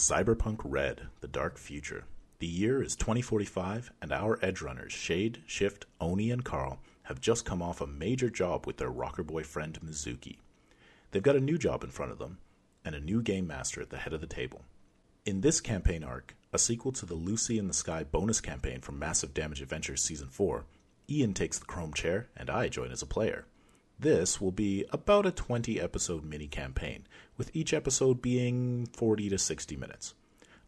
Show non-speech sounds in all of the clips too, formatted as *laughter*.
Cyberpunk Red, The Dark Future. The year is 2045, and our edge runners, Shade, Shift, Oni, and Carl, have just come off a major job with their rocker boy friend Mizuki. They've got a new job in front of them, and a new game master at the head of the table. In this campaign arc, a sequel to the Lucy in the Sky bonus campaign from Massive Damage Adventures Season 4, Ian takes the Chrome chair, and I join as a player. This will be about a 20 episode mini campaign, with each episode being 40 to 60 minutes.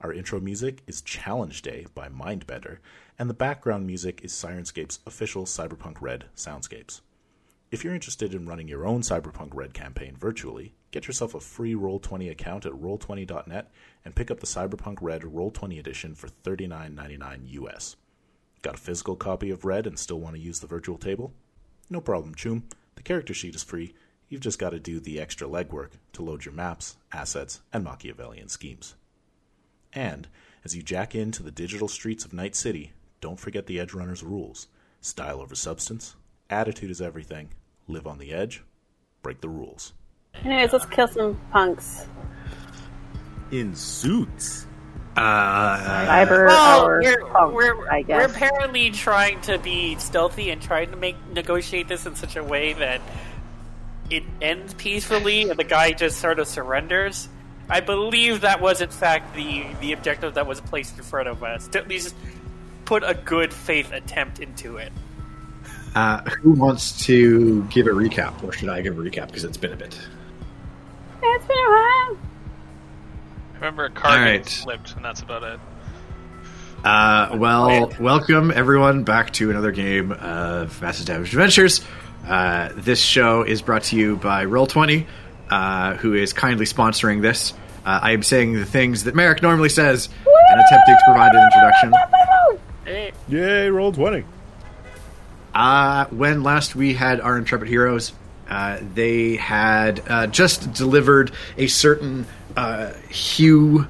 Our intro music is Challenge Day by Mindbender, and the background music is Syrinscape's official Cyberpunk Red soundscapes. If you're interested in running your own Cyberpunk Red campaign virtually, get yourself a free Roll20 account at roll20.net and pick up the Cyberpunk Red Roll20 edition for $39.99 US. Got a physical copy of Red and still want to use the virtual table? No problem, Choom. The character sheet is free. You've just got to do the extra legwork to load your maps, assets, and Machiavellian schemes. And as you jack into the digital streets of Night City, don't forget the Edge Runner's rules style over substance, attitude is everything, live on the edge, break the rules. Anyways, let's kill some punks. In suits. Uh, Cyber Well, we're, punks, we're, I we're apparently trying to be stealthy and trying to make negotiate this in such a way that it ends peacefully and the guy just sort of surrenders. I believe that was in fact the the objective that was placed in front of us. To at least put a good faith attempt into it. uh, who wants to give a recap, or should I give a recap because it's been a bit? It's been a while. I remember a car right. flipped, and that's about it. Uh, well, welcome everyone back to another game of Massive Damage Adventures. Uh, this show is brought to you by Roll20, uh, who is kindly sponsoring this. Uh, I am saying the things that Merrick normally says and attempting to provide an introduction. Hey, Yay, roll 20. Uh, when last we had our intrepid heroes, uh, they had uh, just delivered a certain uh, Hugh.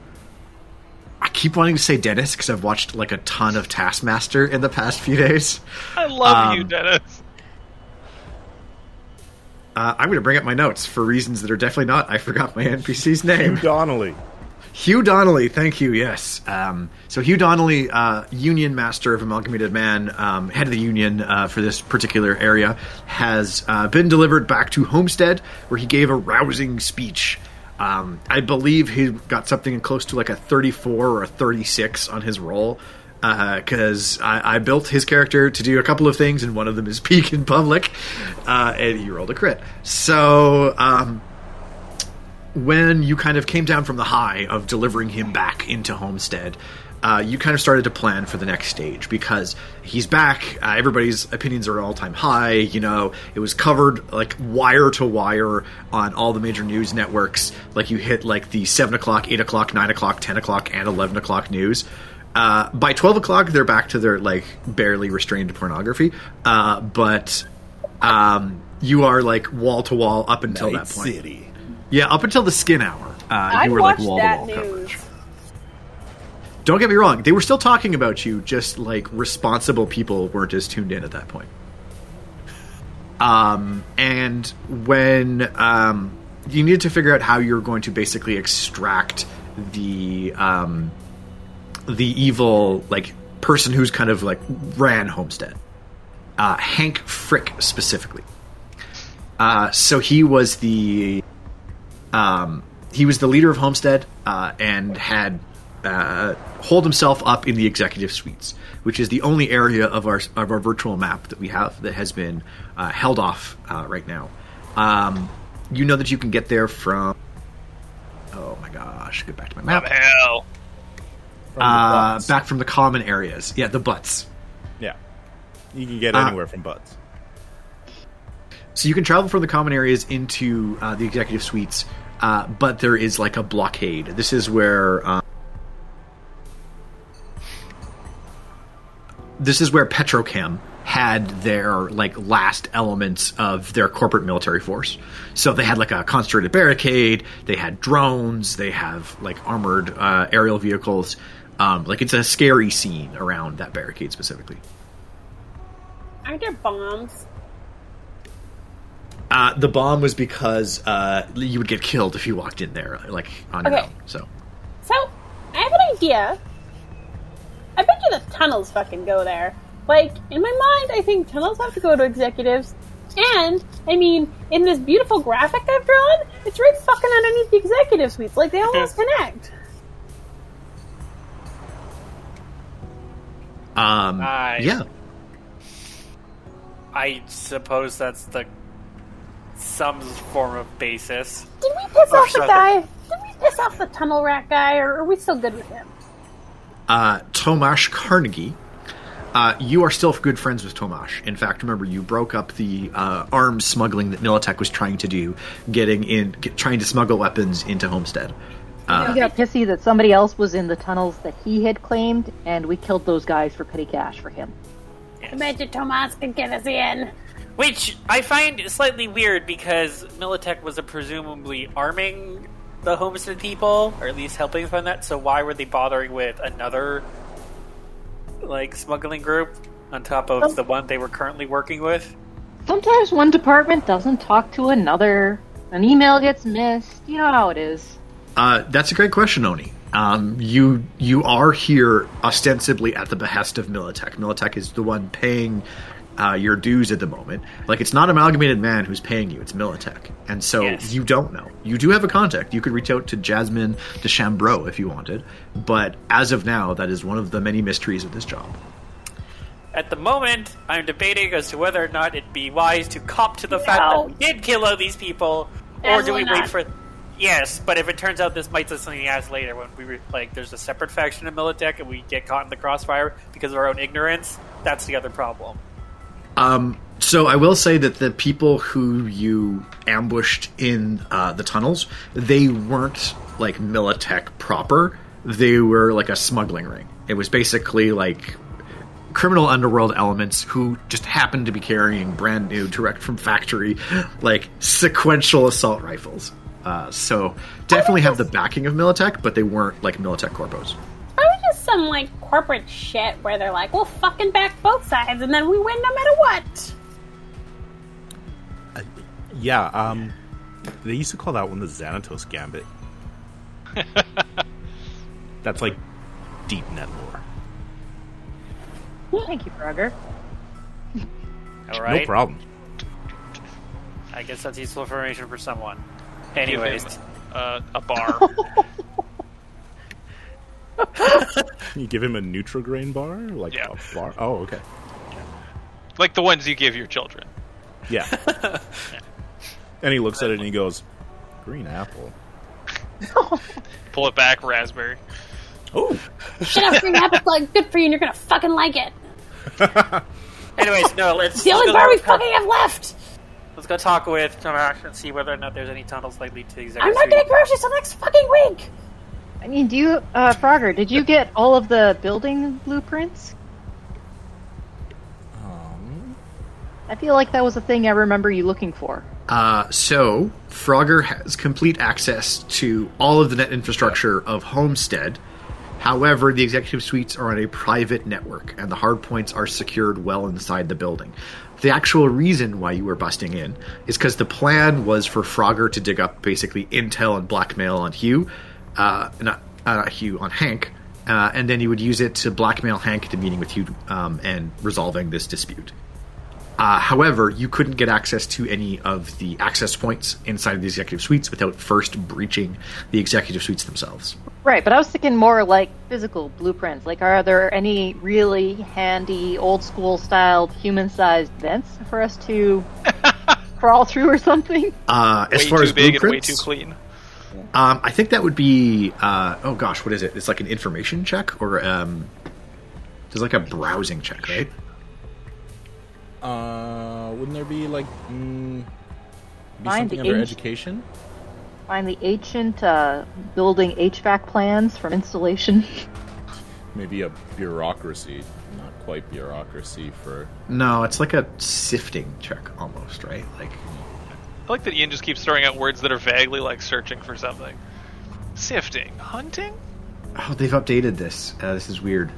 I keep wanting to say Dennis because I've watched like a ton of Taskmaster in the past few days. I love you, Um, Dennis. Uh, I'm going to bring up my notes for reasons that are definitely not. I forgot my NPC's name. Donnelly. Hugh Donnelly, thank you. Yes. Um, so Hugh Donnelly, uh, Union Master of Amalgamated Man, um, head of the Union uh, for this particular area, has uh, been delivered back to Homestead, where he gave a rousing speech. Um, I believe he got something close to like a 34 or a 36 on his roll. Because I, I built his character to do a couple of things, and one of them is *laughs* peek in public, uh, and he rolled a crit. So, um, when you kind of came down from the high of delivering him back into Homestead, uh, you kind of started to plan for the next stage because he's back. Uh, everybody's opinions are all time high. You know, it was covered like wire to wire on all the major news networks. Like you hit like the seven o'clock, eight o'clock, nine o'clock, ten o'clock, and eleven o'clock news. Uh, by twelve o'clock, they're back to their like barely restrained pornography. Uh, but um, you are like wall to wall up until Night that point. City. Yeah, up until the skin hour, uh, you were like wall to wall news. coverage. Don't get me wrong; they were still talking about you. Just like responsible people weren't as tuned in at that point. Um, and when um, you needed to figure out how you're going to basically extract the um, the evil like person who's kind of like ran Homestead, uh, Hank Frick specifically. Uh, so he was the um, he was the leader of Homestead uh, and had uh, holed himself up in the executive suites, which is the only area of our of our virtual map that we have that has been uh, held off uh, right now. Um, you know that you can get there from. Oh my gosh! Get back to my map. hell? From Uh, back from the common areas. Yeah, the butts. Yeah. You can get Uh, anywhere from butts. So you can travel from the common areas into uh, the executive suites, uh, but there is like a blockade. This is where uh, this is where Petrochem had their like last elements of their corporate military force. So they had like a concentrated barricade. They had drones. They have like armored uh, aerial vehicles. Um, like it's a scary scene around that barricade specifically. Aren't there bombs? Uh, the bomb was because uh, you would get killed if you walked in there, like on your own. So So I have an idea. I bet you the tunnels fucking go there. Like, in my mind, I think tunnels have to go to executives. And, I mean, in this beautiful graphic I've drawn, it's right fucking underneath the executive suites. Like, they almost *laughs* connect. Um, Nice. yeah. I suppose that's the some form of basis. Did we piss Or off the guy? Did we piss off the tunnel rat guy, or are we still good with him? uh, Tomasz Carnegie. Uh, you are still good friends with Tomasz. In fact, remember you broke up the uh, arms smuggling that Militech was trying to do, getting in, get, trying to smuggle weapons into Homestead. Uh, he got pissy that somebody else was in the tunnels that he had claimed, and we killed those guys for petty cash for him. I bet you Tomas can get us in. Which I find slightly weird because Militech was presumably arming the Homestead people, or at least helping fund that. So why were they bothering with another like smuggling group on top of the one they were currently working with? Sometimes one department doesn't talk to another, an email gets missed. You know how it is. Uh, that's a great question, Oni. Um, you you are here ostensibly at the behest of Militech. Militech is the one paying uh, your dues at the moment. Like it's not Amalgamated Man who's paying you; it's Militech, and so Yes. you don't know. You do have a contact. You could reach out to Jasmine de Chambreau if you wanted, but as of now, that is one of the many mysteries of this job. At the moment, I'm debating as to whether or not it'd be wise to cop to the fact that we did kill all these people, or do we Absolutely wait for? Yes, but if it turns out this might be something else later, when we like, there's a separate faction of Militech and we get caught in the crossfire because of our own ignorance, that's the other problem. Um, so I will say that the people who you ambushed in uh, the tunnels, they weren't like Militech proper. They were like a smuggling ring. It was basically like criminal underworld elements who just happened to be carrying brand new, direct from factory, like sequential assault rifles. Uh, so definitely have the backing of Militech, but they weren't like Militech corpos. Probably just some like corporate shit where they're like, "We'll fucking back both sides, and then we win no matter what." Yeah, um, they used to call that one the Xanatos Gambit. *laughs* That's like deep net lore. Thank you, Frogger. All right, No problem. I guess that's useful information for someone. Give Anyways, him, uh, a bar. *laughs* You give him a Nutrigrain bar, like Yeah. a bar. Oh, okay. like the ones you give your children. Yeah. *laughs* and he looks at it and he goes, "Green apple." *laughs* Pull it back, raspberry. Oh, Shut up, green apple like good for you, and you're gonna fucking like it. anyways, no, let's. The only bar we fucking have left. Let's go talk with Tomasz and see whether or not there's any tunnels that lead to the executive I'm not suite. getting groceries till next fucking week. I mean, do you, uh, Frogger, did you get all of the building blueprints? um, I feel like that was a thing I remember you looking for. Uh, so Frogger has complete access to all of the net infrastructure of Homestead. However, the executive suites are on a private network, and the hard points are secured well inside the building. The actual reason why you were busting in is because the plan was for Frogger to dig up basically intel and blackmail on Hugh, uh, not, uh, not Hugh, on Hank, uh, and then he would use it to blackmail Hank into meeting with Hugh um, and resolving this dispute. Uh, however, you couldn't get access to any of the access points inside of the executive suites without first breaching the executive suites themselves. Right, but I was thinking more like physical blueprints. Like, are there any really handy, old school styled, human sized vents for us to *laughs* crawl through or something? Uh, as way far too as big and way too clean. Um, I think that would be uh, oh gosh, what is it? It's like an information check or um, there's like a browsing check, right? Uh, wouldn't there be like mm, be Find something the under age- education? Find the ancient uh, building HVAC plans from installation. *laughs* Maybe a bureaucracy, not quite bureaucracy for. No, it's like a sifting check almost, right? Like I like that Ian just keeps throwing out words that are vaguely like searching for something. Sifting, hunting. oh, they've updated this. Uh, this is weird.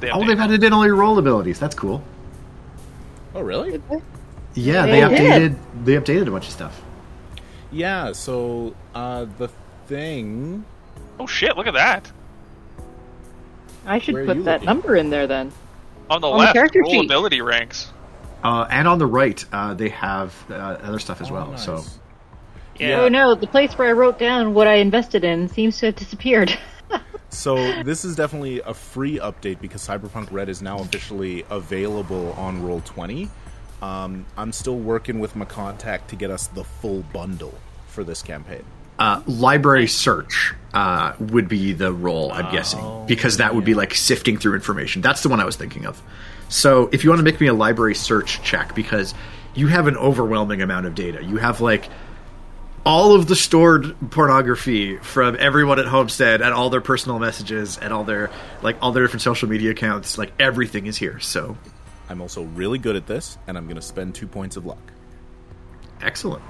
They Oh, they've added in all your roll abilities. That's cool. Oh, really? Yeah, They they did. updated. They updated a bunch of stuff. Yeah. So uh, the thing. Oh shit! Look at that. I should Where put that looking? number in there then. On the On the left, character roll sheet. ability ranks. Uh, and on the right, uh, they have uh, other stuff as Oh, well. nice. So Yeah. Oh no, the place where I wrote down what I invested in seems to have disappeared. *laughs* So this is definitely a free update because Cyberpunk Red is now officially available on Roll Twenty. Um, I'm still working with my contact to get us the full bundle for this campaign. uh, library search uh, would be the role, I'm guessing, because that would be like sifting through information. That's the one I was thinking of. So if you want to make me a library search check, because you have an overwhelming amount of data, you have like all of the stored pornography from everyone at Homestead and all their personal messages and all their like all their different social media accounts. Like everything is here. So I'm also really good at this, and I'm going to spend two points of luck. excellent.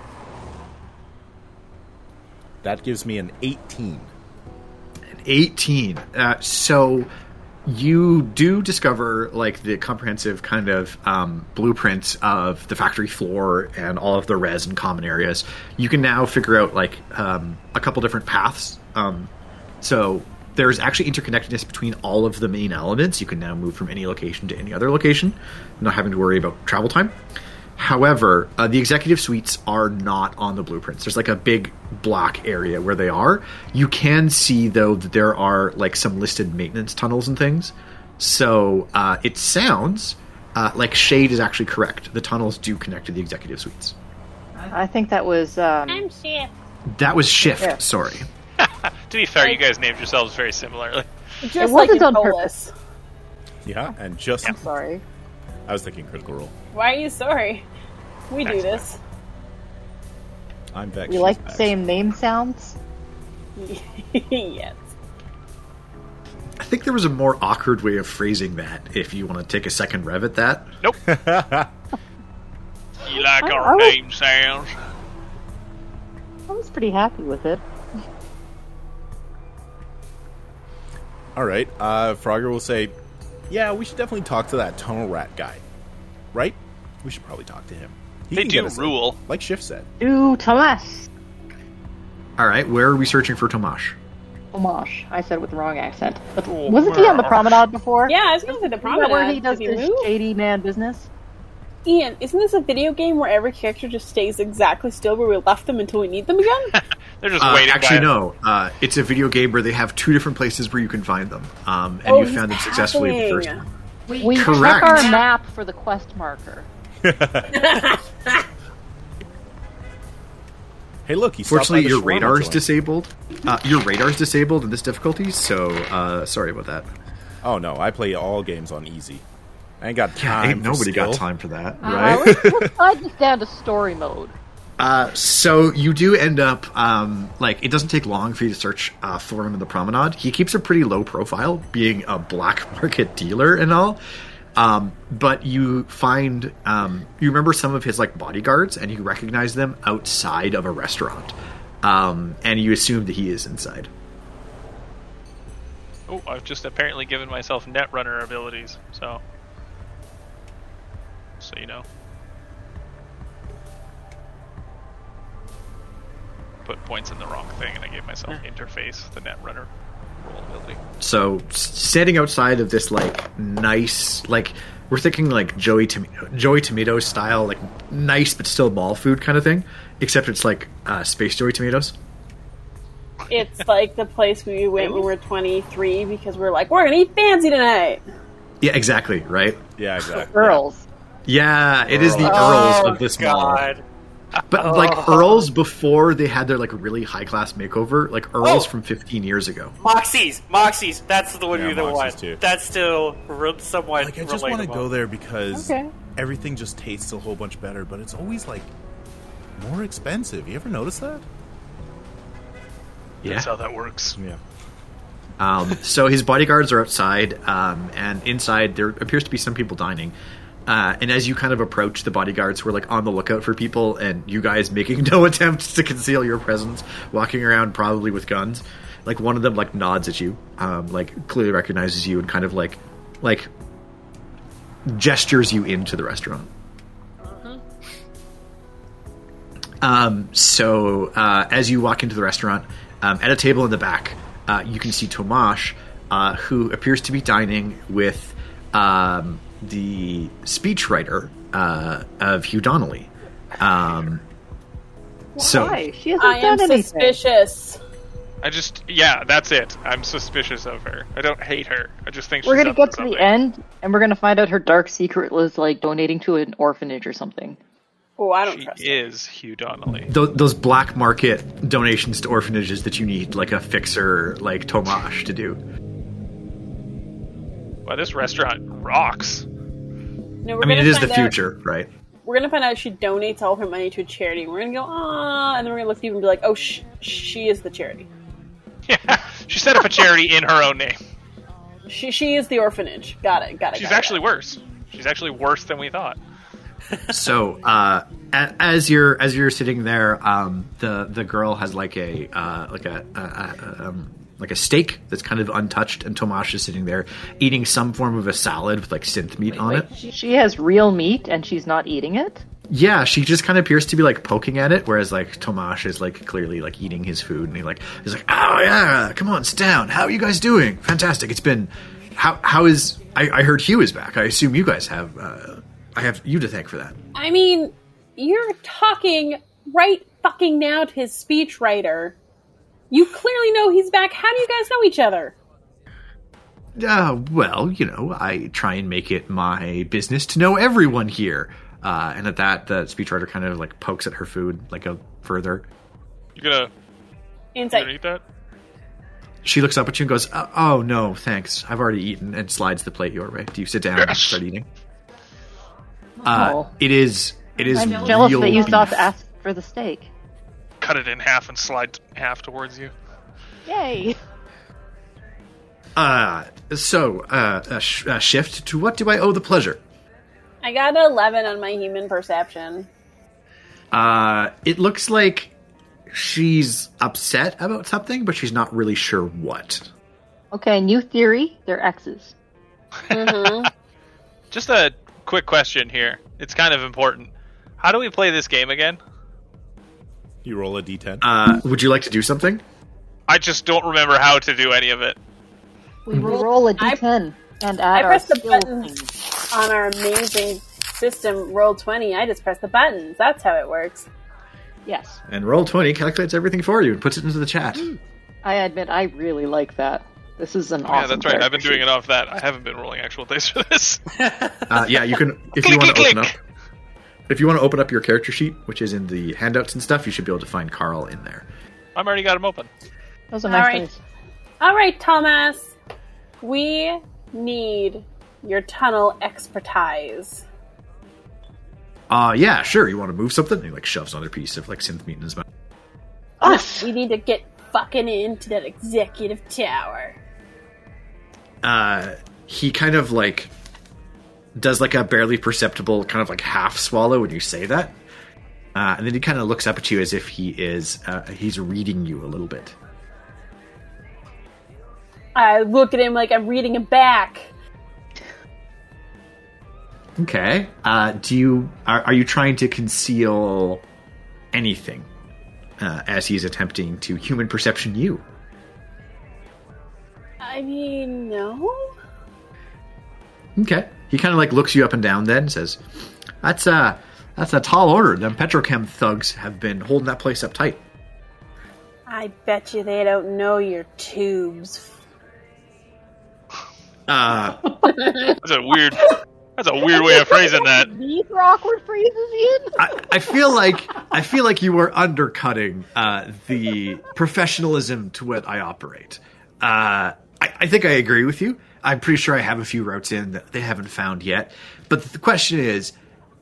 That gives me an 18. An 18 uh, so you do discover like the comprehensive kind of um, blueprints of the factory floor and all of the res and common areas. You can now figure out like um, a couple different paths. Um, so there's actually interconnectedness between all of the main elements. You can now move from any location to any other location not having to worry about travel time However, uh, the executive suites are not on the blueprints. There's like a big block area where they are. You can see though that there are like some listed maintenance tunnels and things. So uh, it sounds uh, like Shade is actually correct. The tunnels do connect to the executive suites. I think that was um, I'm shit. That was Shift. Yeah. Sorry. *laughs* To be fair, you guys named yourselves very similarly. Just It wasn't in on Polus. Yeah, and just I'm sorry. I was thinking critical role. Why are you sorry? We do this. I'm vexed. You she's like the back. same name sounds? *laughs* yes. I think there was a more awkward way of phrasing that. If you want to take a second rev at that, Nope. *laughs* you like I- our I was- name sounds? I was pretty happy with it. All right, uh, Frogger will say, "Yeah, we should definitely talk to that tunnel rat guy, right? We should probably talk to him. He They can do get us in, rule. like Shift said. Ooh, Tomas. all right. Where are we searching for Tomash? Tomash. I said with the wrong accent. But oh, wasn't he on the promenade before? Yeah, I was gonna say the Isn't promenade. that where he does Did he this move? shady man business? Ian, isn't this a video game where every character just stays exactly still where we left them until we need them again? *laughs* They're just Uh, waiting. actually, by- no. Uh, it's a video game where they have two different places where you can find them, um, and Oh, you found them successfully in the first time. one. We Correct. check our map for the quest marker. *laughs* Hey, look, he Fortunately, your radar is disabled. Uh, your is disabled in this difficulty, so uh, sorry about that. Oh no, I play all games on easy. I ain't got Yeah, time. ain't for nobody got time for that, Uh, right? let's, let's slide this down to story mode. Uh, so you do end up um, like it doesn't take long for you to search uh, for him in the promenade. He keeps a pretty low profile, being a black *laughs* market dealer and all. Um, but you find um, you remember some of his like bodyguards, and you recognize them outside of a restaurant, um, and you assume that he is inside. Oh, I've just apparently given myself Netrunner abilities, so. So you know. Put points in the wrong thing, and I gave myself interface, the Netrunner roll ability. So standing outside of this like nice like we're thinking like Joey Tomato, Joey Tomato style like nice but still mall food kind of thing, except it's like uh, space Joey tomatoes. it's like the place we went when we were 23 because we're like, we're gonna eat fancy tonight. Yeah, exactly, right? Yeah, exactly. Girls. Yeah, it is the Earls. Earls of this mall. God. But like Earls before they had their like really high class makeover, like Earls Oh. from 15 years ago. Moxies, Moxies. That's the one Yeah, you the one. Moxies, too. That's still re- somewhat. Like I just want to go there because Okay. everything just tastes a whole bunch better, but it's always like more expensive. You ever notice that? Yeah. That's how that works. Yeah. Um, so his bodyguards are outside, um, and inside there appears to be some people dining. Uh, and as you kind of approach the bodyguards, who are like on the lookout for people, and you guys making *laughs* no attempts to conceal your presence, walking around probably with guns. Like one of them like nods at you, um, like clearly recognizes you, and kind of like like gestures you into the restaurant. Um, so uh, as you walk into the restaurant, um, at a table in the back, uh, you can see Tomash uh, who appears to be dining with um, the speechwriter uh, of Hugh Donnelly. Um, so Why? She hasn't I am done anything. suspicious. I just, yeah, that's it. I'm suspicious of her. I don't hate her. I just think We're she's gonna get to to the end, and we're gonna find out her dark secret was like donating to an orphanage or something. Oh, I don't She trust it. is Hugh Donnelly. th- those black market donations to orphanages that you need like a fixer like Tomash to do. Wow, this restaurant rocks. No, we're I mean, gonna it is the find out- future, right? We're gonna find out she donates all her money to a charity. We're gonna go ah, and then we're gonna look at you and be like, oh, sh- she is the charity. Yeah, *laughs* she set up a charity in her own name. She she is the orphanage. Got it. Got it. She's got actually it. worse. She's actually worse than we thought. *laughs* *laughs* So uh, as you're as you're sitting there, um, the the girl has like a uh, like a, a, a um, like a steak that's kind of untouched, and Tomash is sitting there eating some form of a salad with like synth meat on it. She, she has real meat, and she's not eating it. Yeah, she just kind of appears to be like poking at it, whereas like Tomash is like clearly like eating his food, and he like he's like, oh yeah, come on, sit down. How are you guys doing? Fantastic. It's been how how is I, I heard Hugh is back. I assume you guys have uh, I have you to thank for that. I mean, you're talking right fucking now to his speechwriter. You clearly know he's back. How do you guys know each other? Uh, well, you know, I try and make it my business to know everyone here. Uh, and at that, the speechwriter kind of like pokes at her food like a further. You gonna, you Insight. gonna eat that? She looks up at you and goes, "Oh oh, no, thanks. I've already eaten," and slides the plate your way. Do you sit down and start eating? Uh, Oh. it is. It is I'm jealous real that you thought to ask for the steak. Cut it in half and slide half towards you. Yay! Uh, so, uh, a, sh- a shift. To what do I owe the pleasure? I got an 11 on my human perception. Uh, it looks like she's upset about something, but she's not really sure what. Okay, new theory. They're exes. Mm-hmm. *laughs* Just a quick question here. It's kind of important. How do we play this game again? You roll a d10. Uh, would you like to do something? I just don't remember how to do any of it. We roll a D ten, and I add our pressed the skill buttons on our amazing system, Roll 20. I just press the buttons. That's how it works. Yes, And roll twenty calculates everything for you and puts it into the chat. I admit I really like that. This is an awesome. yeah, that's right. I've been doing it off that. I haven't been rolling actual dice for this. *laughs* Uh, yeah, you can if you want to click, open up. If you want to open up your character sheet, which is in the handouts and stuff, you should be able to find Carl in there. I'm already got him open. Those are All nice right. things. All right, Thomas. We need your tunnel expertise. Uh yeah, sure. You want to move something? And he like shoves another piece of like synth meat in his mouth. Us. We need to get fucking into that executive tower. Uh, he kind of like does like a barely perceptible kind of like half swallow when you say that, uh, and then he kind of looks up at you as if he is uh, he's reading you a little bit. I look at him like I'm reading him back. Okay. Uh, do you are, are you trying to conceal anything uh, as he's attempting to human perception you? I mean, no. Okay. He kind of like looks you up and down then and says, "That's uh that's a tall order. Them petrochem thugs have been holding that place up tight." I bet you they don't know your tubes. Uh, *laughs* That's a weird. That's a weird way of phrasing that. *laughs* These are awkward phrases, Ian. I, I feel like I feel like you are undercutting uh, the professionalism to what I operate. Uh, I, I think I agree with you. I'm pretty sure I have a few routes in that they haven't found yet. But the question is,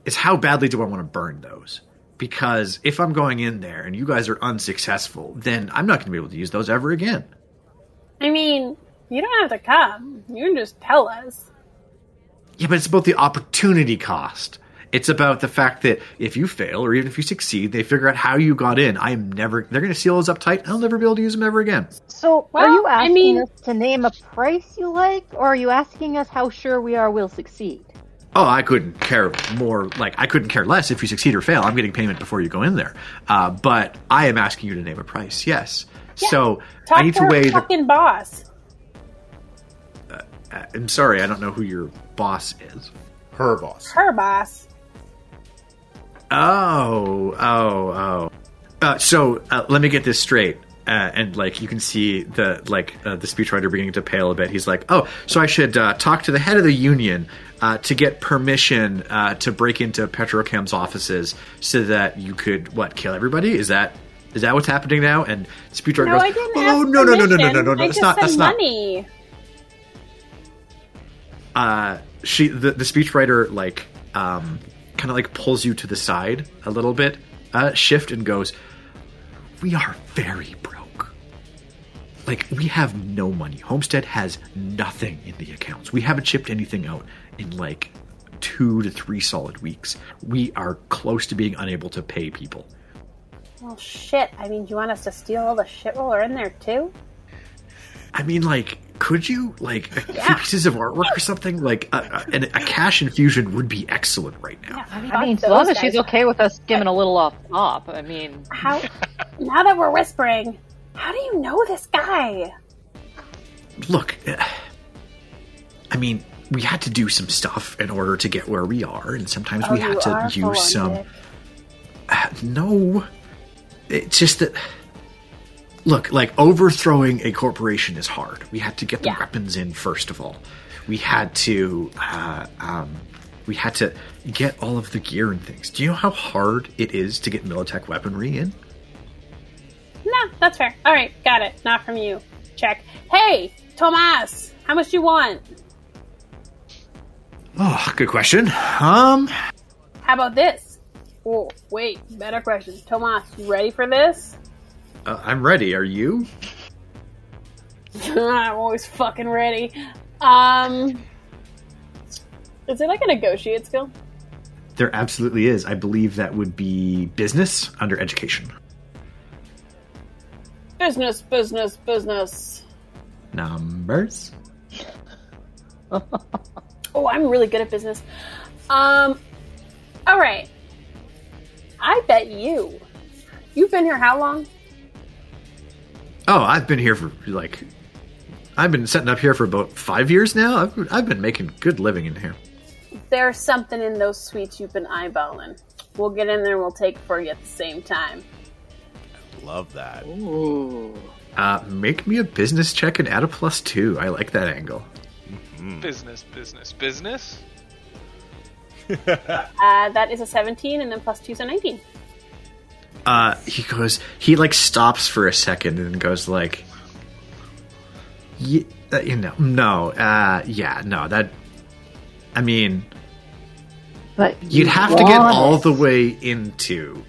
is how badly do I want to burn those? Because if I'm going in there and you guys are unsuccessful, then I'm not going to be able to use those ever again. I mean, you don't have to come. You can just tell us. Yeah, but it's about the opportunity cost. It's about the fact that if you fail or even if you succeed, they figure out how you got in. I'm never. They're going to seal those up tight. I'll never be able to use them ever again. So, Well, are you I asking mean- us to name a price you like, or are you asking us how sure we are we'll succeed? Oh, I couldn't care more. Like I couldn't care less if you succeed or fail. I'm getting payment before you go in there. Uh, but I am asking you to name a price. Yes. so Talk I need to to our weigh the. fucking boss. uh, I'm sorry, I don't know who your boss is. Her boss. Her boss. Oh, oh, oh. Uh, so uh, let me get this straight. Uh, and like you can see the like uh, the speechwriter beginning to pale a bit. He's like, "Oh, so I should uh, talk to the head of the union uh, to get permission uh, to break into Petrochem's offices so that you could what kill everybody? Is that is that what's happening now?" And speechwriter No, goes, "Oh no, no, no, no, no, no, no, no! I That's just not. That's not." money. uh, she the, the speechwriter like um, kind of like pulls you to the side a little bit, uh, shift and goes, "We are very broke. Like we have no money. Homestead has nothing in the accounts. We haven't shipped anything out in like two to three solid weeks. We are close to being unable to pay people." Well, shit. I mean, do you want us to steal all the shit while we're in there too? I mean, like, could you like a few Yeah. pieces of artwork or something? Like, a, a, a cash infusion would be excellent right now. I mean, I mean, fuck as long as she's okay with us skimming a little off top, I mean, How? *laughs* now that we're whispering, how do you know this guy? look uh, i mean we had to do some stuff in order to get where we are and sometimes Oh, we had to use some. Uh, no it's just that look like overthrowing a corporation is hard we had to get the Yeah. weapons in first of all we had to uh, um, we had to get all of the gear and things do you know how hard it is to get militech weaponry in No, that's fair. All right, got it. Not from you. Check. Hey, Tomas, how much do you want? oh good question um How about this? Oh, wait, better question. Tomas, you ready for this? Uh, i'm ready are you *laughs* I'm always fucking ready. Um, is it like a negotiate skill? There absolutely is. I believe that would be business under education. Business, business, business. Numbers? *laughs* Oh, I'm really good at business. Um, all right. I bet you. You've been here how long? Oh, I've been here for like. I've been setting up here for about five years now. I've, I've been making good living in here. There's something in those suites you've been eyeballing. We'll get in there and we'll take it for you at the same time. I love that. Uh, make me a business check and add a plus two. I like that angle. Business, business, business. *laughs* Uh, that is a 17, and then plus 2 is a 19. Uh, he goes. He like stops for a second and goes like, "Ye- uh, you know, no, uh, yeah, no, that. I mean, but You'd have to get all the way into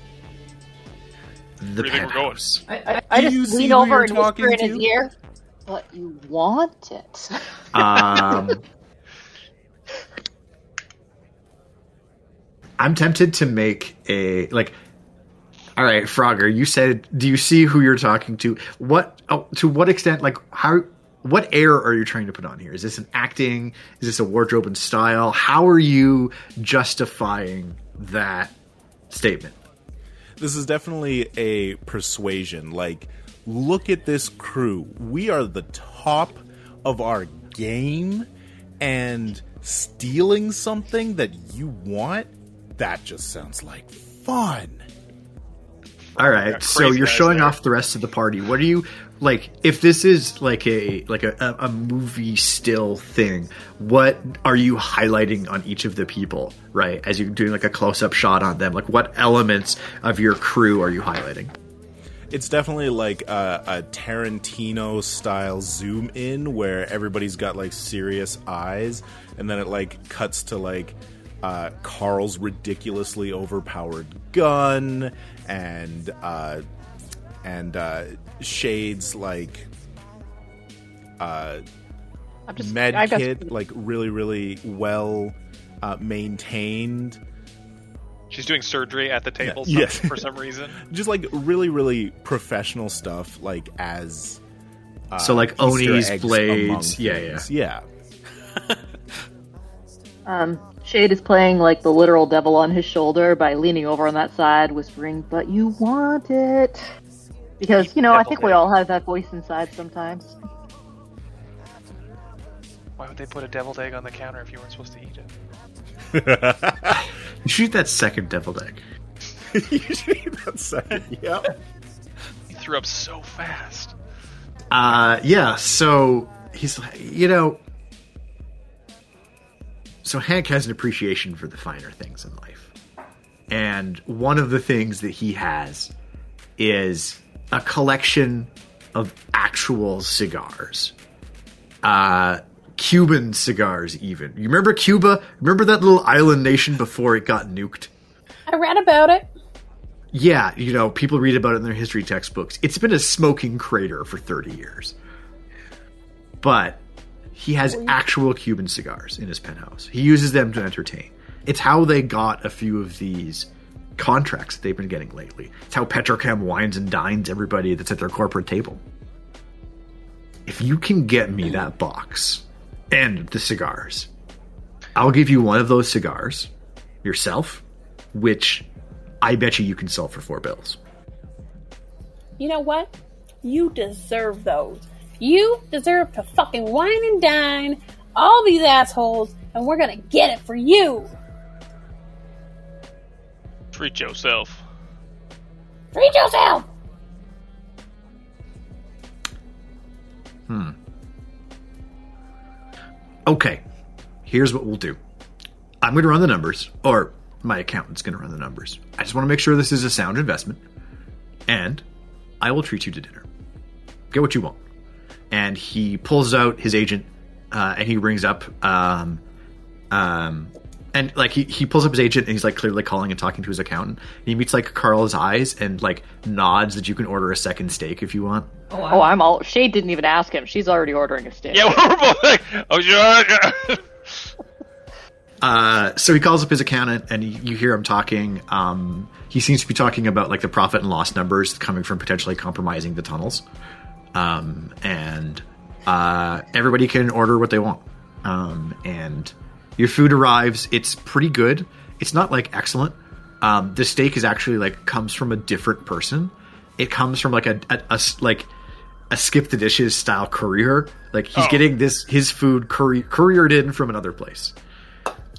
the Where do you think we're going? penthouse. I, I, I Do you just lean over and whisper talking in his ear. But you want it. *laughs* Um, *laughs* I'm tempted to make a like. All right, Frogger, you said, do you see who you're talking to? What oh, to what extent? Like how? What air are you trying to put on here? Is this an acting? Is this a wardrobe and style? How are you justifying that statement? This is definitely a persuasion. Like, look at this crew. We are the top of our game, and stealing something that you want, that just sounds like fun. All right, so you're showing there. off the rest of the party. What are you like? If this is like a like a, a, movie still thing, what are you highlighting on each of the people? Right, as you're doing like a close up shot on them, like what elements of your crew are you highlighting? It's definitely like a, a Tarantino style zoom in where everybody's got like serious eyes, and then it like cuts to like uh, Carl's ridiculously overpowered gun and uh, and uh, Shades like uh, I'm just med I got- kit like really really well uh, maintained. She's doing surgery at the table Yeah. Yes. for some reason. *laughs* Just like really really professional stuff like as. Uh, So, like, Easter Oni's blades, yeah, yeah, yeah. Um, Shade is playing like the literal devil on his shoulder by leaning over on that side, whispering, "But you want it," because you know I think we all have that voice inside sometimes. Why would they put a deviled egg on the counter if you weren't supposed to eat it? *laughs* You shoot that second deviled egg. *laughs* Usually that second. Yep. He threw up so fast. Uh, yeah. So he's like, you know, so Hank has an appreciation for the finer things in life, and one of the things that he has is a collection of actual cigars. Uh, Cuban cigars, even. You remember Cuba? Remember that little island nation before it got nuked? I read about it. Yeah, you know, people read about it in their history textbooks. It's been a smoking crater for 30 years. But he has actual Cuban cigars in his penthouse. He uses them to entertain. It's how they got a few of these contracts that they've been getting lately. It's how Petrochem wines and dines everybody that's at their corporate table. If you can get me that box and the cigars, I'll give you one of those cigars yourself, which I bet you you can sell for four bills. You know what? You deserve those. You deserve to fucking wine and dine all these assholes, and we're gonna get it for you. Treat yourself. Treat yourself. Hmm. Okay, here's what we'll do. I'm going to run the numbers, or my accountant's going to run the numbers. I just want to make sure this is a sound investment, and I will treat you to dinner. Get what you want. And he pulls out his agent, uh, and he rings up, um, um, and like he, he pulls up his agent, and he's like clearly calling and talking to his accountant. And he meets like Carl's eyes and like nods that you can order a second steak if you want. Oh, I'm all. Shade didn't even ask him. She's already ordering a steak. Yeah, we're both like, oh sure. *laughs* Uh, so he calls up his accountant, and you, you hear him talking. Um, he seems to be talking about like the profit and loss numbers coming from potentially compromising the tunnels, um, and uh, everybody can order what they want. Um, and your food arrives. It's pretty good. It's not like excellent. Um, the steak is actually like comes from a different person. It comes from like a, a- a s- like a skip the dishes style courier. Like he's Oh. getting this his food courier, couriered in from another place.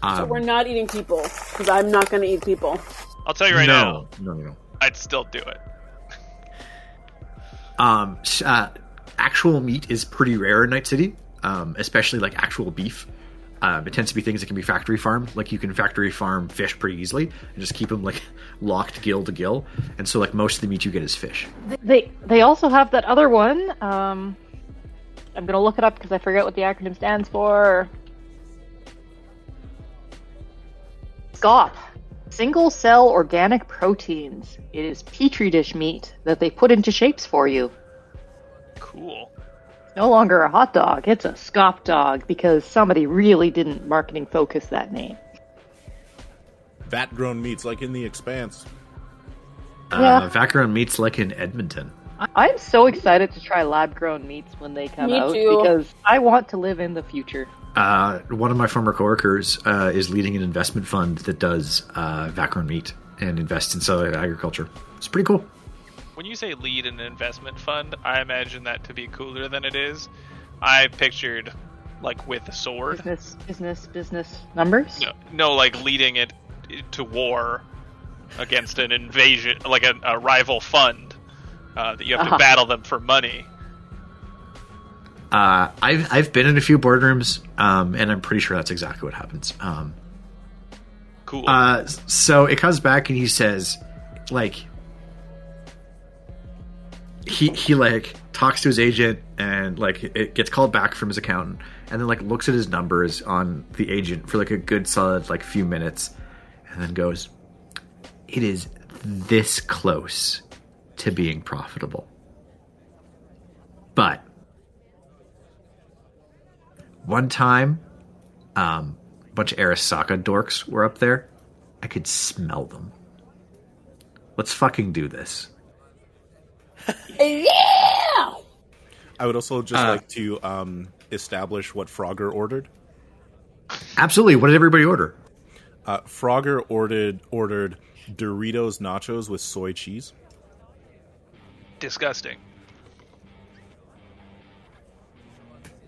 So we're not eating people because I'm not gonna eat people. I'll tell you right now, no, no, no. I'd still do it. Um, uh, actual meat is pretty rare in Night City, um, especially like actual beef. Um, it tends to be things that can be factory farmed. Like you can factory farm fish pretty easily and just keep them like *laughs* locked gill to gill. And so like most of the meat you get is fish. They they also have that other one. Um, I'm gonna look it up because I forget what the acronym stands for. SCOP. Single cell organic proteins. It is petri dish meat that they put into shapes for you. Cool. No longer a hot dog, it's a SCOP dog because somebody really didn't marketing focus that name. Vat grown meats like in the expanse. Yeah. Uh, vat grown meats like in Edmonton. I- I'm so excited to try lab grown meats when they come Me out too. because I want to live in the future. Uh, one of my former coworkers uh, is leading an investment fund that does uh, vat grown meat and invests in cellular agriculture. It's pretty cool. When you say lead an investment fund, I imagine that to be cooler than it is. I pictured like with a sword. Business, business, business numbers. No, no, like leading it to war against an invasion, like a, a rival fund uh, that you have to Uh-huh. battle them for money. Uh, I've I've been in a few boardrooms, um, and I'm pretty sure that's exactly what happens. Um, Cool. Uh, so it comes back and he says, like, he he like talks to his agent and like it gets called back from his accountant and then like looks at his numbers on the agent for like a good solid like few minutes and then goes, "It is this close to being profitable, but." One time, um, a bunch of Arasaka dorks were up there. I could smell them. Let's fucking do this. Yeah. I would also just Uh, like to um, establish what Frogger ordered. Absolutely. What did everybody order? Uh, Frogger ordered ordered Doritos nachos with soy cheese. Disgusting.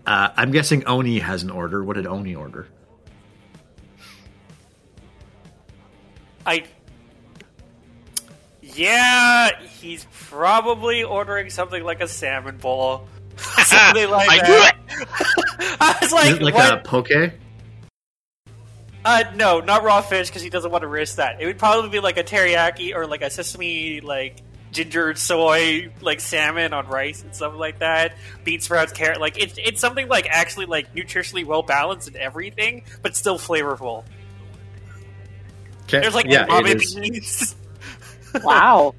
Uh, I'm guessing Oni has an order. What did Oni order? I. Yeah, he's probably ordering something like a salmon bowl. *laughs* something *laughs* like I that. *laughs* I was like, Is it like what? a poke? Uh, no, not raw fish because he doesn't want to risk that. It would probably be like a teriyaki or like a sesame, like ginger soy, like salmon on rice and stuff like that. Bean sprouts, carrot. Like it's it's something like actually like nutritionally well balanced and everything, but still flavorful. Okay. There's like yeah, umami beans. *laughs* Wow.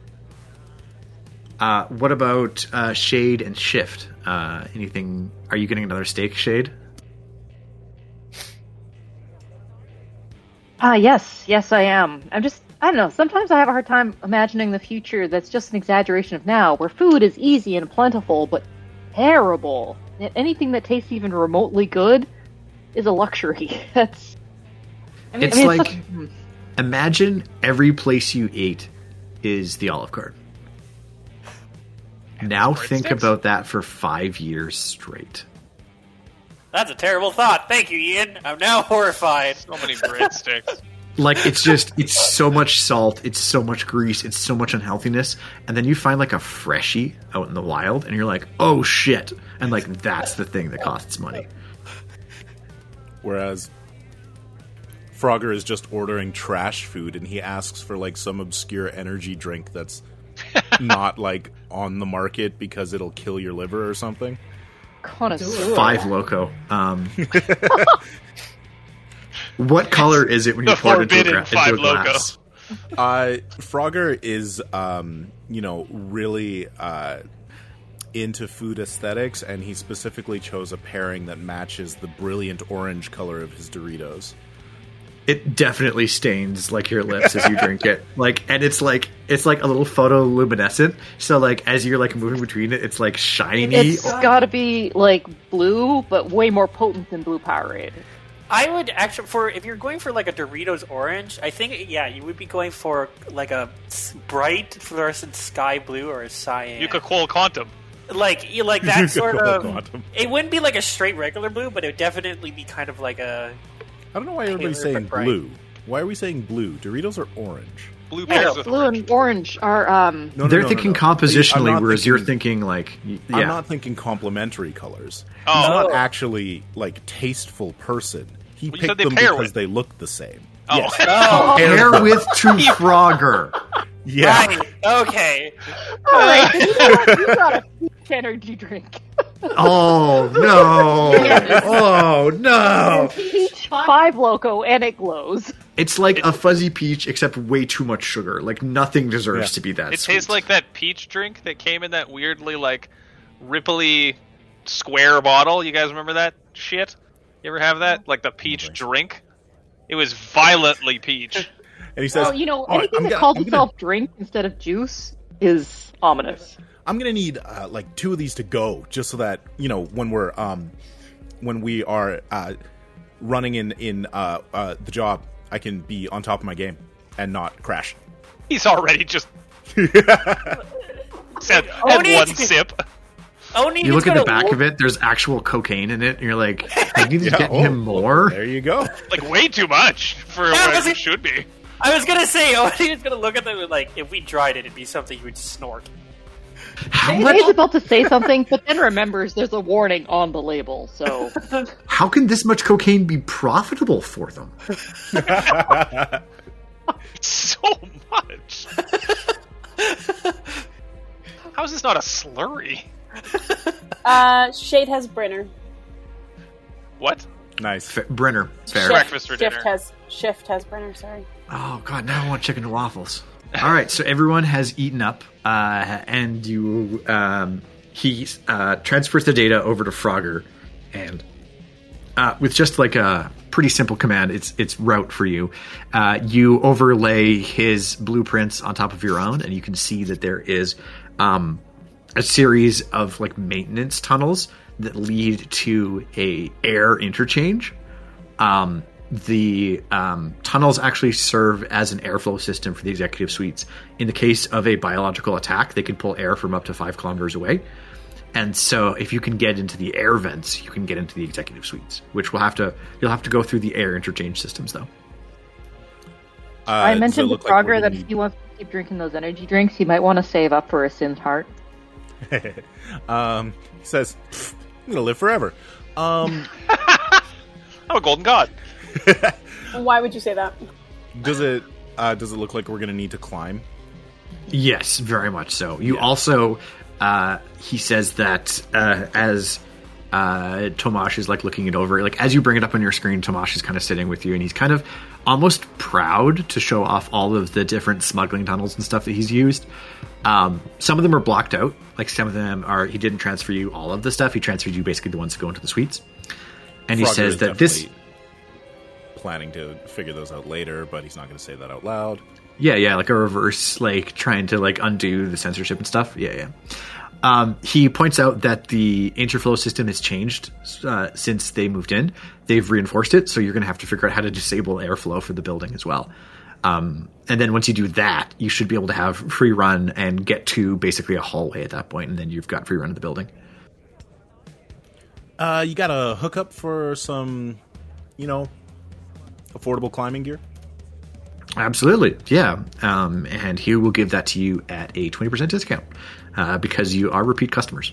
Uh, what about uh, Shade and Shift? Uh, anything? Are you getting another steak, Shade? Ah, yes, yes, I am. I'm just, I don't know. Sometimes I have a hard time imagining the future that's just an exaggeration of now, where food is easy and plentiful, but terrible. Yet Anything that tastes even remotely good is a luxury. *laughs* That's. I It's I like- such- *laughs* hmm. Imagine every place you ate is the Olive Garden. Now think Breadsticks? about that for five years straight. That's a terrible thought. Thank you, Ian. I'm now horrified. So many breadsticks. Like it's just it's so much salt, it's so much grease, it's so much unhealthiness, and then you find like a freshie out in the wild, and you're like, oh shit, and like that's the thing that costs money. Whereas Frogger is just ordering trash food and he asks for like some obscure energy drink that's *laughs* not like on the market because it'll kill your liver or something. connoisseur. Five Loko. Um, *laughs* what color is it when you pour it into a, gra- into a Five Loko. glass? Uh, Frogger is, um, you know, really uh, into food aesthetics, and he specifically chose a pairing that matches the brilliant orange color of his Doritos. It definitely stains like your lips as you drink it. *laughs* Like, and it's like it's like a little photoluminescent. So like as you're like moving between it, it's like shiny. It's gotta be like blue, but way more potent than blue Powerade. I would actually for if you're going for like a Doritos orange, I think yeah, you would be going for like a bright fluorescent sky blue or a cyan. You could qual quantum. like you like *laughs* that sort of. quantum. It wouldn't be like a straight regular blue, but it would definitely be kind of like a. I don't know why everybody's saying blue. Why are we saying blue? Doritos are orange. Blue Yeah, pairs blue orange. and orange are um. No, no, They're no, no, thinking no. compositionally, I'm not whereas you're thinking- thinking like, y- yeah. I'm not thinking complementary colors. Oh. He's not actually like tasteful person. He Well, picked they them pair because with. they look the same. Oh. Yes. *laughs* Oh, Pair with to *laughs* Frogger. Yeah. right. Okay. All right, *laughs* you got, you got a energy drink. Oh no! Oh no! Peach five Loko and it glows. It's like a fuzzy peach, except way too much sugar. Like nothing deserves Yeah. to be that. It sweet. tastes like that peach drink that came in that weirdly like ripply square bottle. You guys remember that shit? You ever have that? Like the peach drink? It was violently peach. And he says, Well, you know, "Oh, anything I'm that gonna- calls I'm gonna- itself drink instead of juice is ominous. I'm gonna need uh, like two of these to go, just so that you know when we're um when we are uh, running in in uh, uh, the job, I can be on top of my game and not crash. He's already just *laughs* said Oh, had needs one to- sip. Oni You look at the back of it. There's actual cocaine in it, and you're like, I need to *laughs* Yeah, get oh, him more. There you go. *laughs* Like way too much for Yeah, what it it- should be. I was gonna say Oni is gonna look at them and like if we dried it, it'd be something you would snort. How He's about to say something, but then remembers there's a warning on the label. So *laughs* How can this much cocaine be profitable for them? *laughs* So much. How is this not a slurry? *laughs* Uh, Shade has Brinner. What? Nice. F- Brinner, fair. Shift, Breakfast for Shift dinner. has Shift has Brinner. Sorry. Oh god, now I want chicken and waffles. All right, so everyone has eaten up, uh, and you um, he uh, transfers the data over to Frogger, and uh, with just like a pretty simple command, it's it's route for you. Uh, you overlay his blueprints on top of your own, and you can see that there is um, a series of like maintenance tunnels that lead to a air interchange um, the um, tunnels actually serve as an airflow system for the executive suites. In the case of a biological attack, they can pull air from up to five kilometers away. And so, if you can get into the air vents, you can get into the executive suites, which will have to you'll have to go through the air interchange systems, though. Uh, I mentioned to look like that if he wants to keep drinking those energy drinks, he might want to save up for a Sin's heart. *laughs* um, he says, "I'm gonna live forever." Um, *laughs* I'm a golden god. Why would you say that? does it uh, does it look like we're gonna need to climb? Yes, very much so. You also, uh, he says that uh, as uh, Tomash is like looking it over, like as you bring it up on your screen, Tomash is kind of sitting with you, and he's kind of almost proud to show off all of the different smuggling tunnels and stuff that he's used. Um, some of them are blocked out, like some of them are. He didn't transfer you all of the stuff. He transferred you basically the ones that go into the suites. And he says that this definitely planning to figure those out later, but he's not gonna say that out loud. Yeah, yeah, like a reverse, like trying to like undo the censorship and stuff. Yeah, yeah. Um, he points out that the interflow system has changed uh, since they moved in. They've reinforced it, so you're going to have to figure out how to disable airflow for the building as well. Um, and then once you do that, you should be able to have free run and get to basically a hallway at that point, and then you've got free run of the building. Uh, you got a hookup for some, you know, affordable climbing gear. Absolutely, yeah. Um, and he will give that to you at a twenty percent discount uh, because you are repeat customers.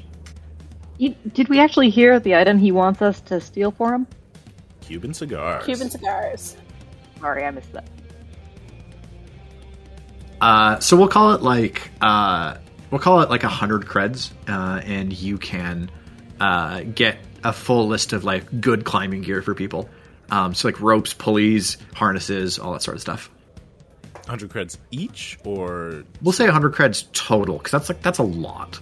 You, did we actually hear the item he wants us to steal for him? Cuban cigars. Cuban cigars. Sorry, I missed that. Uh, so we'll call it like uh, we'll call it like a hundred creds, uh, and you can uh, get a full list of like good climbing gear for people. Um, so like ropes, pulleys, harnesses, all that sort of stuff. 100 creds each, or We'll say hundred creds total because that's like that's a lot.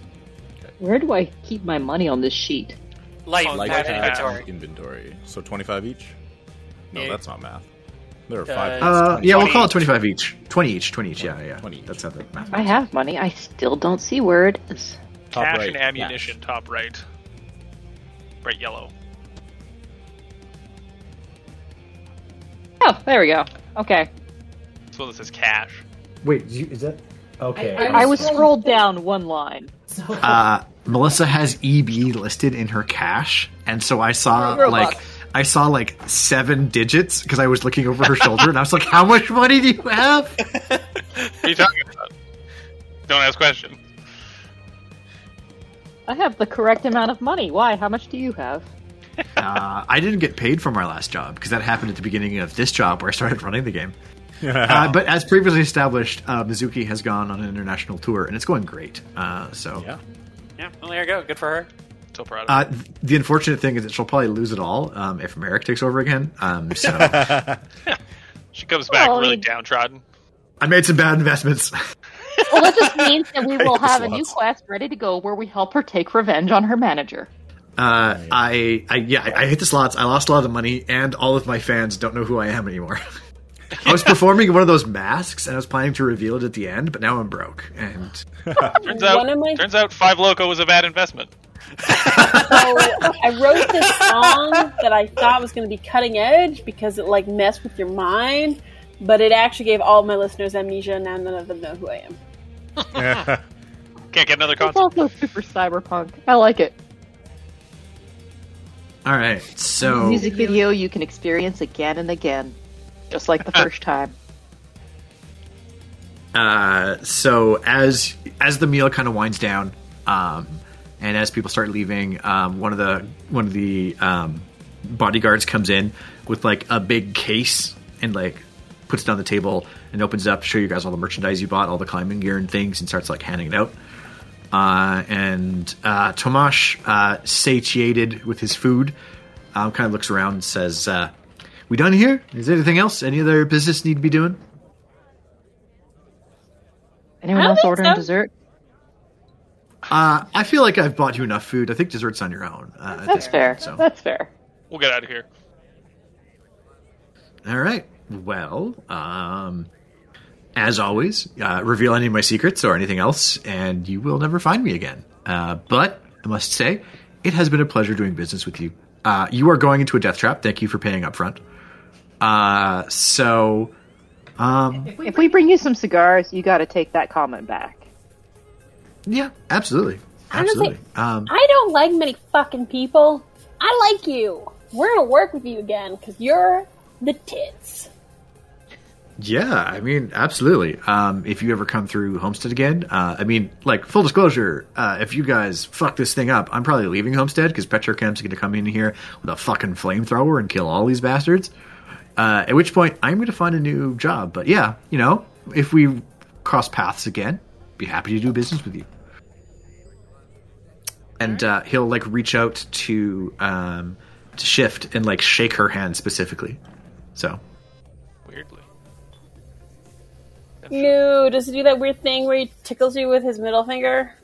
Where do I keep my money on this sheet? Life, Like not that. inventory. inventory. So 25 each? No, Yeah. that's not math. There are Uh, five. Uh, yeah, we'll call it twenty five each. Twenty each. Twenty each. Yeah, yeah. 20 each. That's how the math. I have money. I still don't see where it is. Top Cash right. and ammunition, top right. Bright yellow. Oh, there we go. Okay. So this is cash. Wait, you, is that okay? I, was scrolled down one line. uh, Melissa has EB listed in her cash, and so I saw Robux. like I saw like seven digits because I was looking over her shoulder, and I was like, "How much money do you have?" *laughs* What are you talking about? Don't ask questions. I have the correct amount of money. Why? How much do you have? *laughs* Uh, I didn't get paid from our last job because that happened at the beginning of this job where I started running the game. *laughs* Uh, but as previously established, uh, Mizuki has gone on an international tour, and it's going great. Uh, so Yeah. Yeah, well, there you go. Good for her. So proud of Uh, th- the unfortunate thing is that she'll probably lose it all um, if Merrick takes over again. Um, *laughs* so She comes back Well, really you- downtrodden. I made some bad investments. Well, that just means that we will have a new quest ready to go where we help her take revenge on her manager. Uh, I, I, yeah, I, I hit the slots. I lost a lot of money, and all of my fans don't know who I am anymore. *laughs* I was *laughs* performing one of those masks, and I was planning to reveal it at the end, but now I'm broke. And *laughs* Turns out, my- turns out Five Loko was a bad investment. So I wrote this song that I thought was going to be cutting edge because it like messed with your mind, but it actually gave all my listeners amnesia, and now none of them know who I am. Can't get another It's also super cyberpunk. I like it. All right, so Music video you can experience again and again, just like the first time. uh, so as as the meal kind of winds down, um, and as people start leaving, um, one of the one of the um, bodyguards comes in with like a big case and like puts it on the table and opens it up to show you guys all the merchandise you bought, all the climbing gear and things, and starts like handing it out. Uh, and uh, Tomash, uh, satiated with his food, um, kind of looks around and says, uh, "We done here? Is there anything else? Any other business need to be doing?" Anyone else ordering so. dessert? Uh, I feel like I've bought you enough food. I think dessert's on your own. Uh, That's fair. point, so. That's fair. We'll get out of here. All right. Well, um, as always, uh, reveal any of my secrets or anything else, and you will never find me again. Uh, but I must say, it has been a pleasure doing business with you. Uh, you are going into a death trap. Thank you for paying up front. Uh, so, um, If we bring you some cigars, you got to take that comment back. yeah, absolutely. I'm Absolutely. Um, I don't like many fucking people. I like you. We're gonna work with you again because you're the tits. Yeah, I mean, absolutely. Um, if you ever come through Homestead again, uh, I mean, like full disclosure, uh, if you guys fuck this thing up, I'm probably leaving Homestead because Petrochem's going to come in here with a fucking flamethrower and kill all these bastards. Uh, at which point, I'm going to find a new job. But yeah, you know, if we cross paths again, be happy to do business with you. And uh, he'll like reach out to um, to Shift and like shake her hand specifically. So Weirdly. No, does he do that weird thing where he tickles you with his middle finger?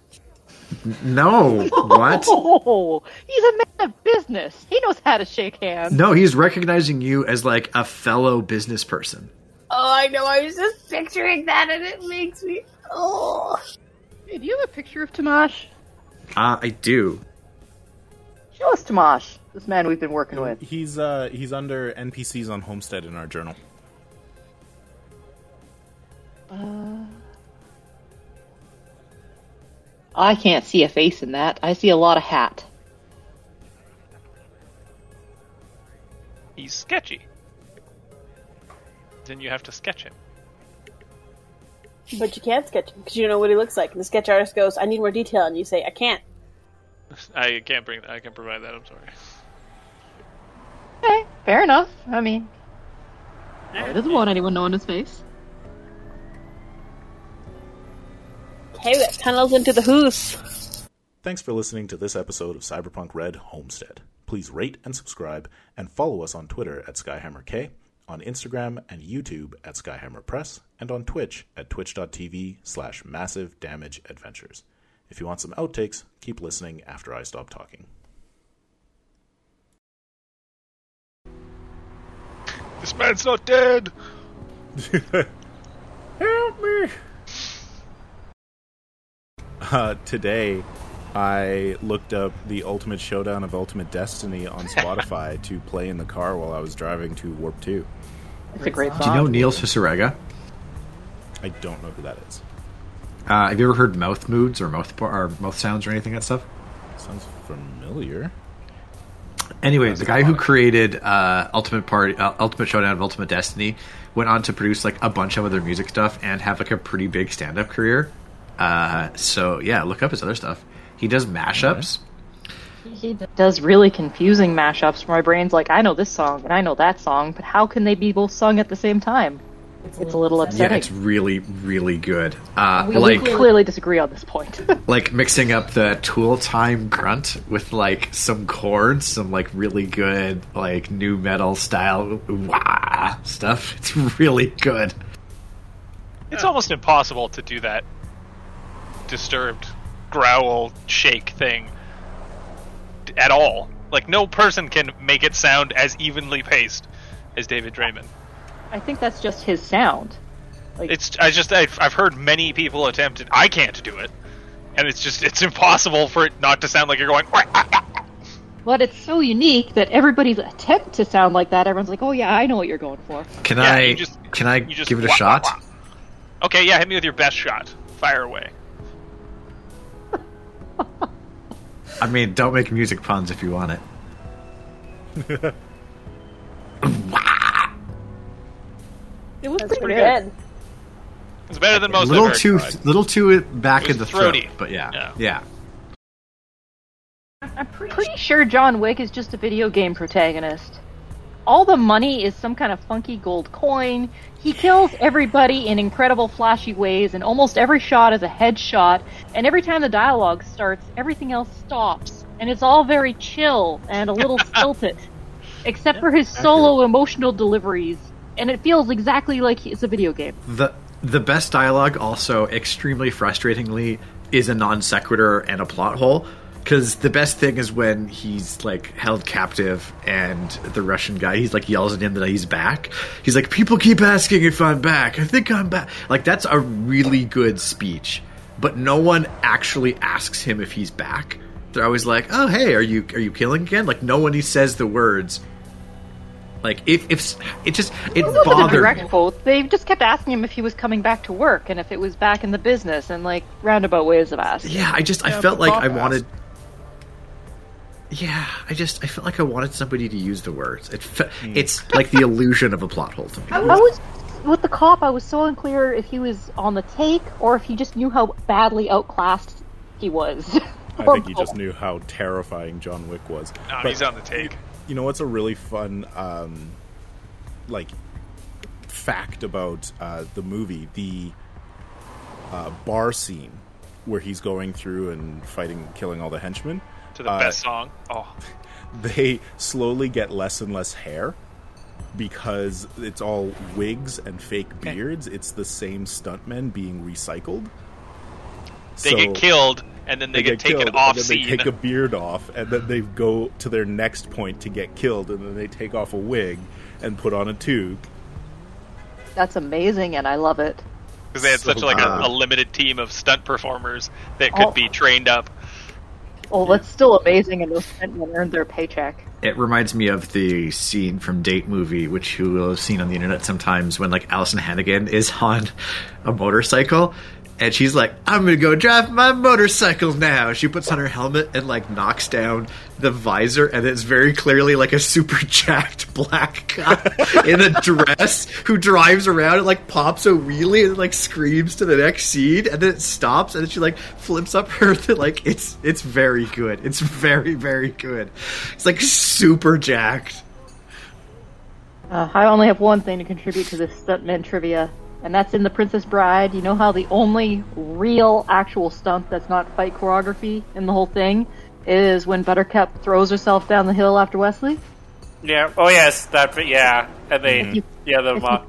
no, what? *laughs* Oh, he's a man of business. He knows how to shake hands. No, he's recognizing you as like a fellow business person. Oh, I know. I was just picturing that, and it makes me. Oh. Hey, do you have a picture of Tamash? Uh, I do. Show us Tamash, this man we've been working with. He's uh he's under NPCs on Homestead in our journal. Uh, I can't see a face in that. I see a lot of hat. He's sketchy. Then you have to sketch him. But you can't sketch him because you don't know what he looks like. And the sketch artist goes, "I need more detail," and you say, "I can't." *laughs* I can't bring. I can't provide that. I'm sorry. Okay, fair enough. I mean, he doesn't want anyone knowing his face. Okay, we got tunnels into the hoose. Thanks for listening to this episode of Cyberpunk Red Homestead. Please rate and subscribe, and follow us on Twitter at SkyhammerK, on Instagram and YouTube at Skyhammer Press, and on Twitch at twitch.tv slash massive damage adventures. If you want some outtakes, keep listening after I stop talking. This man's not dead. *laughs* Help me! Uh, today, I looked up the Ultimate Showdown of Ultimate Destiny on *laughs* Spotify to play in the car while I was driving to Warp 2. It's a great song. Do you know Neil Cicierega? I don't know who that is. Uh, have you ever heard mouth moods or mouth or mouth sounds or anything like that stuff? Sounds familiar. Anyway, the guy who created uh, Ultimate Party, uh, Ultimate Showdown of Ultimate Destiny, went on to produce like a bunch of other music stuff and have like a pretty big stand-up career. Uh, so yeah, look up his other stuff. He does mashups. He does really confusing mashups where my brain's like, I know this song and I know that song, but how can they be both sung at the same time? It's a little upsetting. Yeah, it's really, really good. Uh, we like, clearly disagree on this point. *laughs* like mixing up the Tool Time grunt with like some chords, some like really good like new metal style wah stuff. It's really good. It's almost impossible to do that disturbed growl shake thing at all. Like no person can make it sound as evenly paced as David Draiman. I think that's just his sound. Like, It's I just I've, I've heard many people attempt it. I can't do it, and it's just it's impossible for it not to sound like you're going. Ah, ah, ah. but it's so unique that everybody's attempt to sound like that, everyone's like, oh yeah, I know what you're going for. Can Yeah, I you just- can I You just give it a wah, wah, shot? wah. Okay, yeah, hit me with your best shot. Fire away. *laughs* I mean, don't make music puns if you want it. *laughs* It was pretty, pretty good. good. It's better than most. A most. little I've heard. too little too back in was the throat, throaty. but yeah, Yeah. yeah. I'm pretty sure John Wick is just a video game protagonist. All the money is some kind of funky gold coin. He kills everybody in incredible flashy ways, and almost every shot is a headshot. And every time the dialogue starts, everything else stops. And it's all very chill and a little *laughs* stilted. Except for his solo emotional deliveries. And it feels exactly like it's a video game. The the best dialogue, also extremely frustratingly, is a non sequitur and a plot hole. Because the best thing is when he's like held captive and the Russian guy, he's like yells at him that he's back. He's like, "People keep asking if I'm back. I think I'm back." Like that's a really good speech, but no one actually asks him if he's back. They're always like, "Oh, hey, are you are you killing again?" Like no one he says the words. Like if if it just it It wasn't a bothered. direct me. quote. They just kept asking him if he was coming back to work and if it was back in the business and like roundabout ways of asking. Yeah, I just I felt like Bob I asked. Wanted. Yeah, I just I felt like I wanted somebody to use the words. It fe- Hmm. it's like the illusion of a plot hole to me. I was with the cop. I was so unclear if he was on the take or if he just knew how badly outclassed he was. I *laughs* think he just knew how terrifying John Wick was. No, But he's on the take. You know what's a really fun, um, like, fact about uh, the movie? The uh, bar scene where he's going through and fighting, killing all the henchmen. To the Uh, best song. Oh, *laughs* They slowly get less and less hair because it's all wigs and fake beards. It's the same stuntmen being recycled. they So- get killed and then they, get, taken killed, off and then scene. They take a beard off, and then they go to their next point to get killed, and then they take off a wig and put on a toque. That's amazing, and I love it. because they had So such like bad. a, a limited team of stunt performers that could Oh. be trained up. Well, that's still amazing, and those men earned their paycheck. It reminds me of the scene from Date movie, which you will have seen on the internet sometimes, when like Alyson Hannigan is *laughs* on a motorcycle, and she's like, "I'm gonna go drive my motorcycle now." She puts on her helmet and like knocks down the visor, and it's very clearly like a super jacked black guy *laughs* in a dress who drives around and like pops a wheelie and like screams to the next scene, and then it stops, and then she like flips up her *laughs* like it's it's very good. It's very very good. It's like super jacked. Uh, I only have one thing to contribute to this stuntman trivia, and that's in The Princess Bride. You know how the only real actual stunt that's not fight choreography in the whole thing is when Buttercup throws herself down the hill after Westley? Yeah. Oh yes, that. Yeah, and they. If you- Yeah, the. if Uh,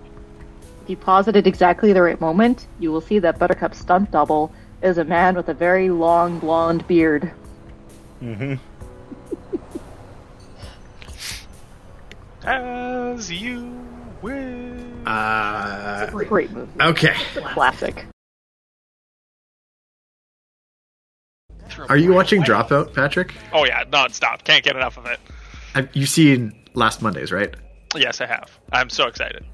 If you pause it at exactly the right moment, you will see that Buttercup's stunt double is a man with a very long blonde beard. Mm-hmm. *laughs* As you will. Uh, Great movie. okay. Classic. Are you watching Dropout, Patrick? Oh yeah, nonstop. Can't get enough of it. Have you seen Last Mondays, right? Yes, I have. I'm so excited.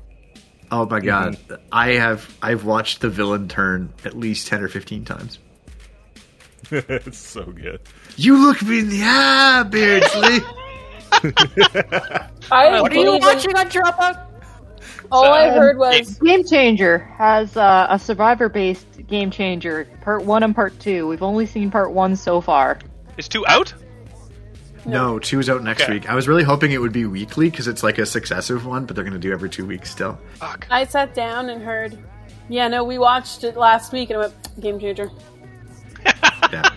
Oh my god, I have. I've watched the villain turn at least ten or fifteen times. *laughs* it's so good. You look me in the eye, Beardsley. *laughs* I what are you didn't even- watching on Dropout? All I heard was Game Changer has uh, a survivor based game changer, part one and part two. We've only seen part one so far. Is two out? no, two's out next Okay. week. I was really hoping it would be weekly because it's like a successive one, but they're going to do every two weeks still. Fuck. I sat down and heard. Yeah, no, we watched it last week and I went game changer. *laughs* Yeah.